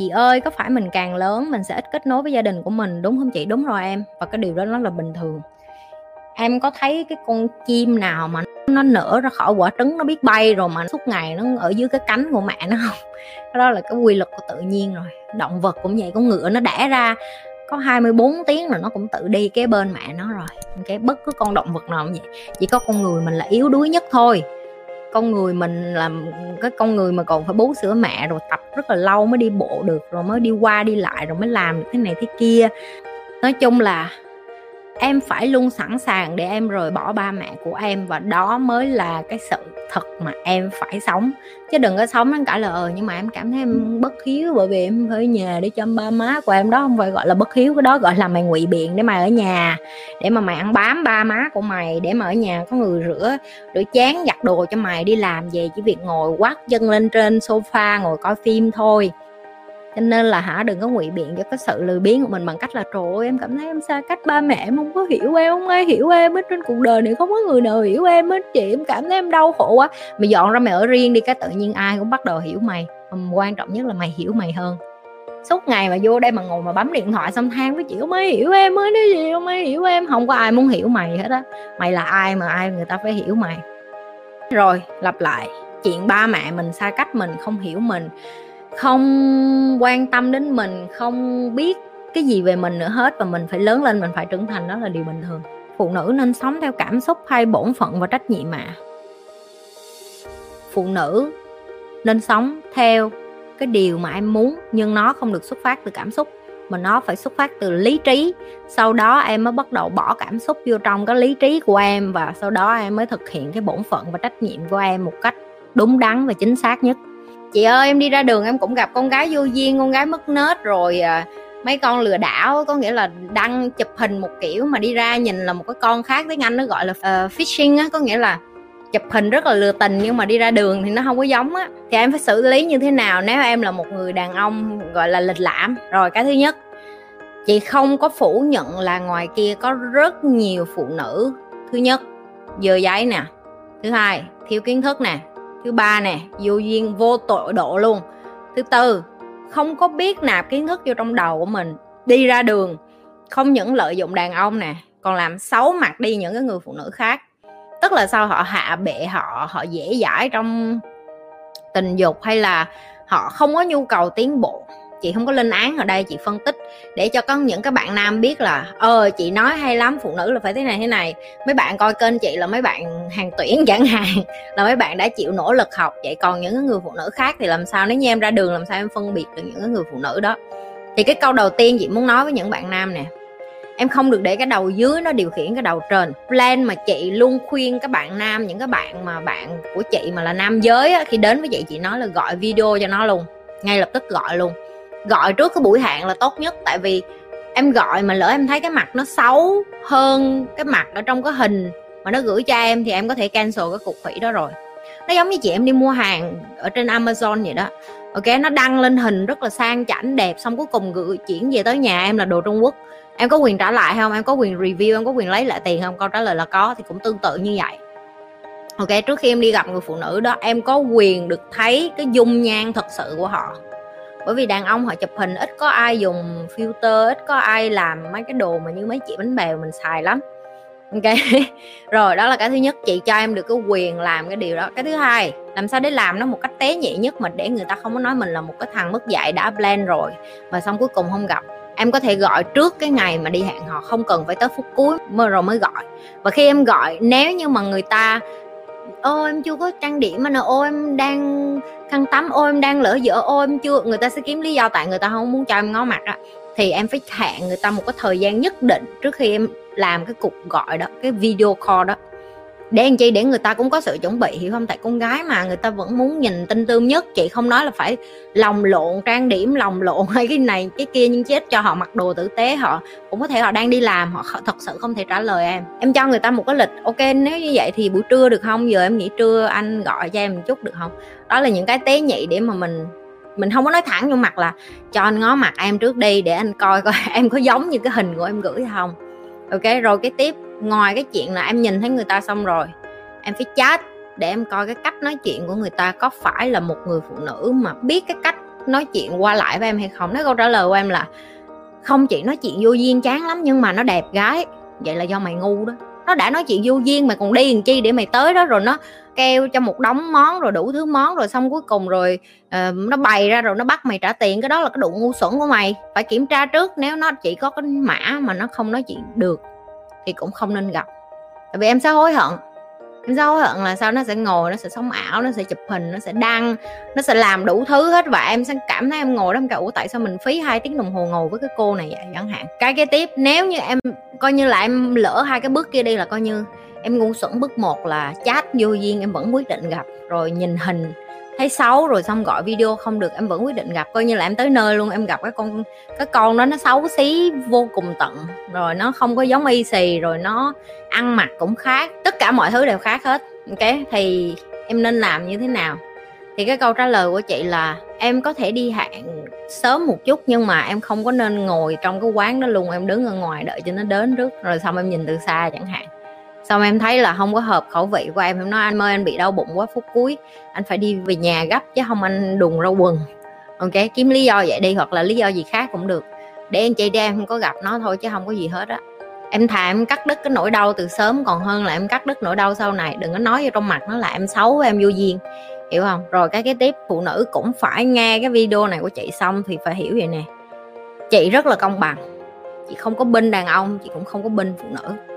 chị ơi, có phải mình càng lớn mình sẽ ít kết nối với gia đình của mình, đúng không chị? Đúng rồi em. Và cái điều đó nó là bình thường. Em có thấy cái con chim nào mà nó nở ra khỏi quả trứng nó biết bay rồi mà suốt ngày nó ở dưới cái cánh của mẹ nó không? Đó là cái quy luật của tự nhiên rồi. Động vật cũng vậy, con ngựa nó đẻ ra có 24 tiếng là nó cũng tự đi cái bên mẹ nó rồi. Cái bất cứ con động vật nào cũng vậy. Chỉ có con người mình là yếu đuối nhất thôi con người mình là cái con người mà còn phải bú sữa mẹ rồi, tập rất là lâu mới đi bộ được, rồi mới đi qua đi lại, rồi mới làm được thế này thế kia. Nói chung là em phải luôn sẵn sàng để em rời bỏ ba mẹ của em và đó mới là cái sự thật mà em phải sống. Chứ đừng có sống em cả là ờ nhưng mà em cảm thấy em bất hiếu bởi vì em phải nhà để chăm ba má của em đó, không phải gọi là bất hiếu, cái đó gọi là mày ngụy biện để mày ở nhà. Để mà mày ăn bám ba má của mày, để mà ở nhà có người rửa rửa chén, giặt đồ cho mày, đi làm về chỉ việc ngồi quát chân lên trên sofa, ngồi coi phim thôi cho nên là hả, đừng có ngụy biện cho cái sự lười biếng của mình bằng cách là, trời ơi, em cảm thấy em xa cách ba mẹ em không có hiểu em, không ai hiểu em hết, trên cuộc đời này không có người nào hiểu em hết, chị, em cảm thấy em đau khổ quá. Mày dọn ra mày ở riêng đi, cái tự nhiên ai cũng bắt đầu hiểu mày. Mà quan trọng nhất là mày hiểu mày hơn. Suốt ngày mà vô đây mà ngồi mà bấm điện thoại xong than với chị, không ai hiểu em mới nói gì không ai hiểu em. Không có ai muốn hiểu mày hết á. Mày là ai mà ai người ta phải hiểu mày. Rồi, lặp lại, chuyện ba mẹ mình xa cách mình, không hiểu mình không quan tâm đến mình, không biết cái gì về mình nữa hết và mình phải lớn lên, mình phải trưởng thành, đó là điều bình thường. Phụ nữ nên sống theo cảm xúc hay bổn phận và trách nhiệm mà phụ nữ nên sống theo cái điều mà em muốn, nhưng nó không được xuất phát từ cảm xúc, mà nó phải xuất phát từ lý trí. Sau đó em mới bắt đầu bỏ cảm xúc vô trong cái lý trí của em và sau đó em mới thực hiện cái bổn phận và trách nhiệm của em một cách đúng đắn và chính xác nhất chị ơi em đi ra đường em cũng gặp con gái vô duyên con gái mất nết rồi à, mấy con lừa đảo có nghĩa là đăng chụp hình một kiểu mà đi ra nhìn là một cái con khác tiếng anh nó gọi là uh, phishing á có nghĩa là chụp hình rất là lừa tình nhưng mà đi ra đường thì nó không có giống á. Thì em phải xử lý như thế nào nếu em là một người đàn ông gọi là lịch lãm? Rồi cái thứ nhất chị không có phủ nhận là ngoài kia có rất nhiều phụ nữ. Thứ nhất dơ giấy nè. Thứ hai thiếu kiến thức nè thứ ba nè, vô duyên, vô tội độ luôn. Thứ tư, không có biết nạp kiến thức vô trong đầu của mình, đi ra đường, không những lợi dụng đàn ông nè, còn làm xấu mặt đi những cái người phụ nữ khác. Tức là sao? Họ hạ bệ họ họ dễ dãi trong tình dục hay là họ không có nhu cầu tiến bộ? Chị không có lên án ở đây chị phân tích để cho có những các bạn nam biết là ờ chị nói hay lắm phụ nữ là phải thế này thế này. Mấy bạn coi kênh chị là mấy bạn hàng tuyển chẳng hạn là mấy bạn đã chịu nỗ lực học. Vậy còn những người phụ nữ khác thì làm sao? Nếu như em ra đường làm sao em phân biệt được những người phụ nữ đó? Thì cái câu đầu tiên chị muốn nói với những bạn nam nè em không được để cái đầu dưới nó điều khiển cái đầu trên. Plan mà chị luôn khuyên các bạn nam những cái bạn mà bạn của chị mà là nam giới á, khi đến với chị chị nói là gọi video cho nó luôn ngay lập tức gọi luôn gọi trước cái buổi hẹn là tốt nhất. Tại vì em gọi mà lỡ em thấy cái mặt nó xấu hơn cái mặt ở trong cái hình mà nó gửi cho em thì em có thể cancel cái cuộc hủy đó rồi. Nó giống như chị em đi mua hàng ở trên amazon vậy đó. Ok, nó đăng lên hình rất là sang chảnh, đẹp, xong cuối cùng gửi chuyển về tới nhà em là đồ trung quốc. Em có quyền trả lại không? Em có quyền review, em có quyền lấy lại tiền không? Câu trả lời là có, thì cũng tương tự như vậy. Ok, trước khi em đi gặp người phụ nữ đó, em có quyền được thấy cái dung nhan thật sự của họ bởi vì đàn ông họ chụp hình ít có ai dùng filter, ít có ai làm mấy cái đồ mà như mấy chị bánh bèo mình xài lắm. Ok. Rồi, đó là cái thứ nhất. Chị cho em được cái quyền làm cái điều đó. Cái thứ hai, làm sao để làm nó một cách tế nhị nhất mà để người ta không có nói mình là một cái thằng mất dạy đã plan rồi mà xong cuối cùng không gặp. Em có thể gọi trước cái ngày mà đi hẹn họ không cần phải tới phút cuối mới rồi mới gọi. Và khi em gọi, nếu như mà người ta ô em chưa có trang điểm mà nè. Ô em đang khăn tắm. Ô em đang lỡ dở. Ô em chưa. Người ta sẽ kiếm lý do tại người ta không muốn cho em ngó mặt á. Thì em phải hẹn người ta một cái thời gian nhất định trước khi em làm cái cuộc gọi đó, cái video call đó để anh chi? Để người ta cũng có sự chuẩn bị, hiểu không? Tại con gái mà, người ta vẫn muốn nhìn tinh tươm nhất. Chị không nói là phải lòng lộn, trang điểm lòng lộn hay cái này, cái kia, nhưng chết cho họ mặc đồ tử tế. Họ cũng có thể họ đang đi làm, họ thật sự không thể trả lời em. Em cho người ta một cái lịch, ok, nếu như vậy thì buổi trưa được không? Giờ em nghỉ trưa, anh gọi cho em một chút được không? Đó là những cái tế nhị để mà mình mình không có nói thẳng vô mặt là cho anh ngó mặt em trước đi, để anh coi coi em có giống như cái hình của em gửi hay không. Ok, rồi cái tiếp ngoài cái chuyện là em nhìn thấy người ta xong rồi em phải chat để em coi cái cách nói chuyện của người ta có phải là một người phụ nữ mà biết cái cách nói chuyện qua lại với em hay không. Nó câu trả lời của em là không chị nói chuyện vô duyên chán lắm nhưng mà nó đẹp gái. Vậy là do mày ngu đó. Nó đã nói chuyện vô duyên mày còn đi làm chi để mày tới đó rồi nó kêu cho một đống món rồi đủ thứ món rồi xong cuối cùng rồi uh, nó bày ra rồi nó bắt mày trả tiền. Cái đó là cái độ ngu xuẩn của mày. Phải kiểm tra trước nếu nó chỉ có cái mã mà nó không nói chuyện được thì cũng không nên gặp. Tại vì em sẽ hối hận. Em sẽ hối hận là sao nó sẽ ngồi, nó sẽ sống ảo, nó sẽ chụp hình, nó sẽ đăng, nó sẽ làm đủ thứ hết. Và em sẽ cảm thấy em ngồi đó em cả ủa, tại sao mình phí hai tiếng đồng hồ ngồi với cái cô này vậy? Chẳng hạn. Cái kế tiếp, nếu như em, coi như là em lỡ hai cái bước kia đi là coi như em ngu xuẩn bước một là chat vô duyên, em vẫn quyết định gặp. Rồi nhìn hình thấy xấu rồi xong gọi video không được, em vẫn quyết định gặp. Coi như là em tới nơi luôn, em gặp cái con cái con đó nó xấu xí, vô cùng tận. Rồi nó không có giống y xì, rồi nó ăn mặc cũng khác, tất cả mọi thứ đều khác hết. Ok, thì em nên làm như thế nào? Thì cái câu trả lời của chị là, em có thể đi hạn sớm một chút nhưng mà em không có nên ngồi trong cái quán đó luôn, em đứng ở ngoài đợi cho nó đến trước. Rồi xong em nhìn từ xa chẳng hạn xong em thấy là không có hợp khẩu vị của em em nói, anh ơi, anh bị đau bụng quá, phút cuối anh phải đi về nhà gấp chứ không anh đùng ra quần. Ok, kiếm lý do vậy đi hoặc là lý do gì khác cũng được. Để anh chị đi em không có gặp nó thôi chứ không có gì hết á. Em thà em cắt đứt cái nỗi đau từ sớm, còn hơn là em cắt đứt nỗi đau sau này. Đừng có nói vô trong mặt nó là em xấu, em vô duyên. Hiểu không? Rồi cái cái tiếp, phụ nữ cũng phải nghe cái video này của chị xong thì phải hiểu vậy nè. Chị rất là công bằng. Chị không có binh đàn ông, chị cũng không có binh phụ nữ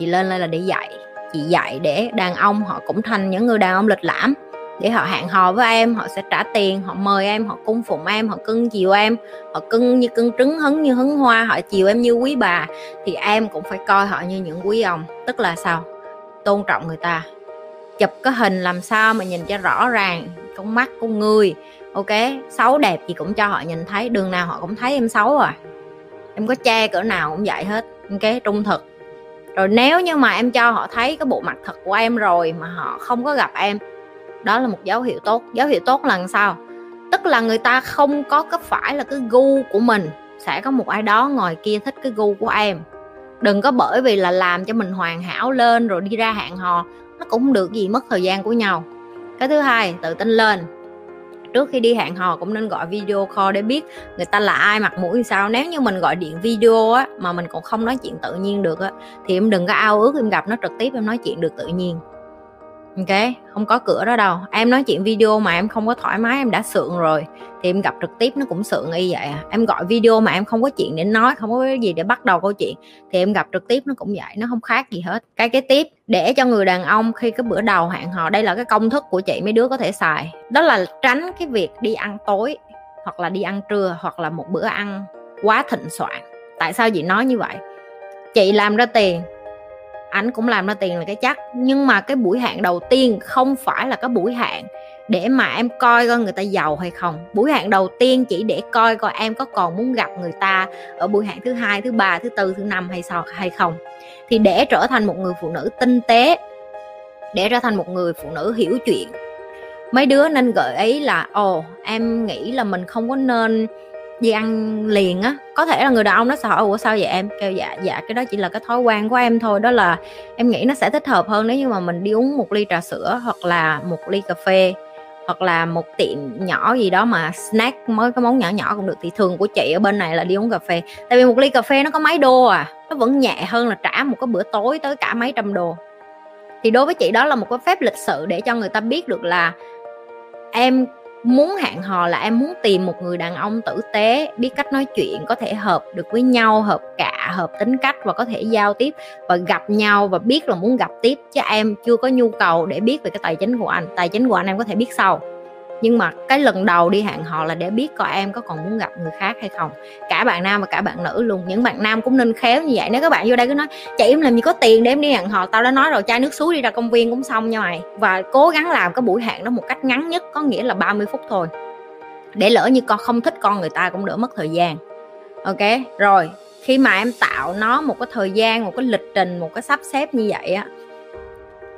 chị lên đây là để dạy. Chị dạy để đàn ông họ cũng thành những người đàn ông lịch lãm. Để họ hẹn hò với em, họ sẽ trả tiền, họ mời em, họ cung phụng em, họ cưng chiều em. Họ cưng như cưng trứng, hứng như hứng hoa, họ chiều em như quý bà. Thì em cũng phải coi họ như những quý ông. Tức là sao? Tôn trọng người ta. Chụp cái hình làm sao mà nhìn cho rõ ràng, con mắt con người. Ok? Xấu đẹp gì cũng cho họ nhìn thấy, đường nào họ cũng thấy em xấu rồi. Em có che cỡ nào cũng vậy hết. Ok? Trung thực rồi nếu như mà em cho họ thấy cái bộ mặt thật của em rồi mà họ không có gặp em, đó là một dấu hiệu tốt. Dấu hiệu tốt là sao? Tức là người ta không có cái phải là cái gu của mình, sẽ có một ai đó ngoài kia thích cái gu của em. Đừng có bởi vì là làm cho mình hoàn hảo lên rồi đi ra hẹn hò, nó cũng được gì mất thời gian của nhau. Cái thứ hai, tự tin lên trước khi đi hẹn hò cũng nên gọi video call để biết người ta là ai, mặt mũi sao. Nếu như mình gọi điện video á, mà mình cũng không nói chuyện tự nhiên được á, thì em đừng có ao ước em gặp nó trực tiếp, em nói chuyện được tự nhiên ok, không có cửa đó đâu. Em nói chuyện video mà em không có thoải mái, em đã sượng rồi. Thì em gặp trực tiếp nó cũng sượng y vậy à. Em gọi video mà em không có chuyện để nói, không có gì để bắt đầu câu chuyện. Thì em gặp trực tiếp nó cũng vậy, nó không khác gì hết. Cái kế tiếp, để cho người đàn ông khi cái bữa đầu hẹn hò, đây là cái công thức của chị, mấy đứa có thể xài. Đó là tránh cái việc đi ăn tối, hoặc là đi ăn trưa, hoặc là một bữa ăn quá thịnh soạn. Tại sao chị nói như vậy? Chị làm ra tiền ảnh cũng làm ra tiền là cái chắc. Nhưng mà cái buổi hẹn đầu tiên không phải là cái buổi hẹn để mà em coi coi người ta giàu hay không. Buổi hẹn đầu tiên chỉ để coi coi em có còn muốn gặp người ta ở buổi hẹn thứ hai, thứ ba, thứ tư, thứ năm hay sao, hay không. Thì để trở thành một người phụ nữ tinh tế, để trở thành một người phụ nữ hiểu chuyện. Mấy đứa nên gợi ý là, ồ, em nghĩ là mình không có nên đi ăn liền á, có thể là người đàn ông nó sẽ hỏi, ủa, sao vậy em? Kêu dạ dạ cái đó chỉ là cái thói quen của em thôi, đó là em nghĩ nó sẽ thích hợp hơn nếu như mà mình đi uống một ly trà sữa hoặc là một ly cà phê hoặc là một tiệm nhỏ gì đó mà snack mới, cái món nhỏ nhỏ cũng được. Thì thường của chị ở bên này là đi uống cà phê. Tại vì một ly cà phê nó có mấy đô à nó vẫn nhẹ hơn là trả một cái bữa tối tới cả mấy trăm đô. Thì đối với chị đó là một cái phép lịch sự để cho người ta biết được là em muốn hẹn hò là em muốn tìm một người đàn ông tử tế, biết cách nói chuyện, có thể hợp được với nhau, hợp cả, hợp tính cách và có thể giao tiếp và gặp nhau và biết là muốn gặp tiếp. Chứ em chưa có nhu cầu để biết về cái tài chính của anh, tài chính của anh em có thể biết sau nhưng mà cái lần đầu đi hẹn hò là để biết coi em có còn muốn gặp người khác hay không. Cả bạn nam và cả bạn nữ luôn. Những bạn nam cũng nên khéo như vậy. Nếu các bạn vô đây cứ nói, chị em làm gì có tiền để em đi hẹn hò? Tao đã nói rồi, chai nước suối đi ra công viên cũng xong nha mày. Và cố gắng làm cái buổi hẹn đó một cách ngắn nhất, có nghĩa là 30 phút thôi. Để lỡ như con không thích con người ta cũng đỡ mất thời gian. Ok? Rồi, khi mà em tạo nó một cái thời gian, một cái lịch trình, một cái sắp xếp như vậy á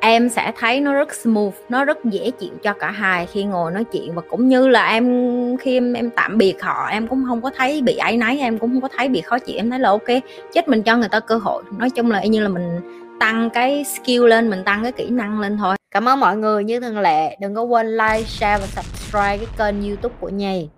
em sẽ thấy nó rất smooth nó rất dễ chịu cho cả hai khi ngồi nói chuyện. Và cũng như là em khi em, em tạm biệt họ em cũng không có thấy bị áy náy em cũng không có thấy bị khó chịu. Em thấy là ok chết mình cho người ta cơ hội. Nói chung là như là mình tăng cái skill lên mình tăng cái kỹ năng lên thôi. Cảm ơn mọi người. Như thường lệ đừng có quên like share và subscribe cái kênh youtube của nhì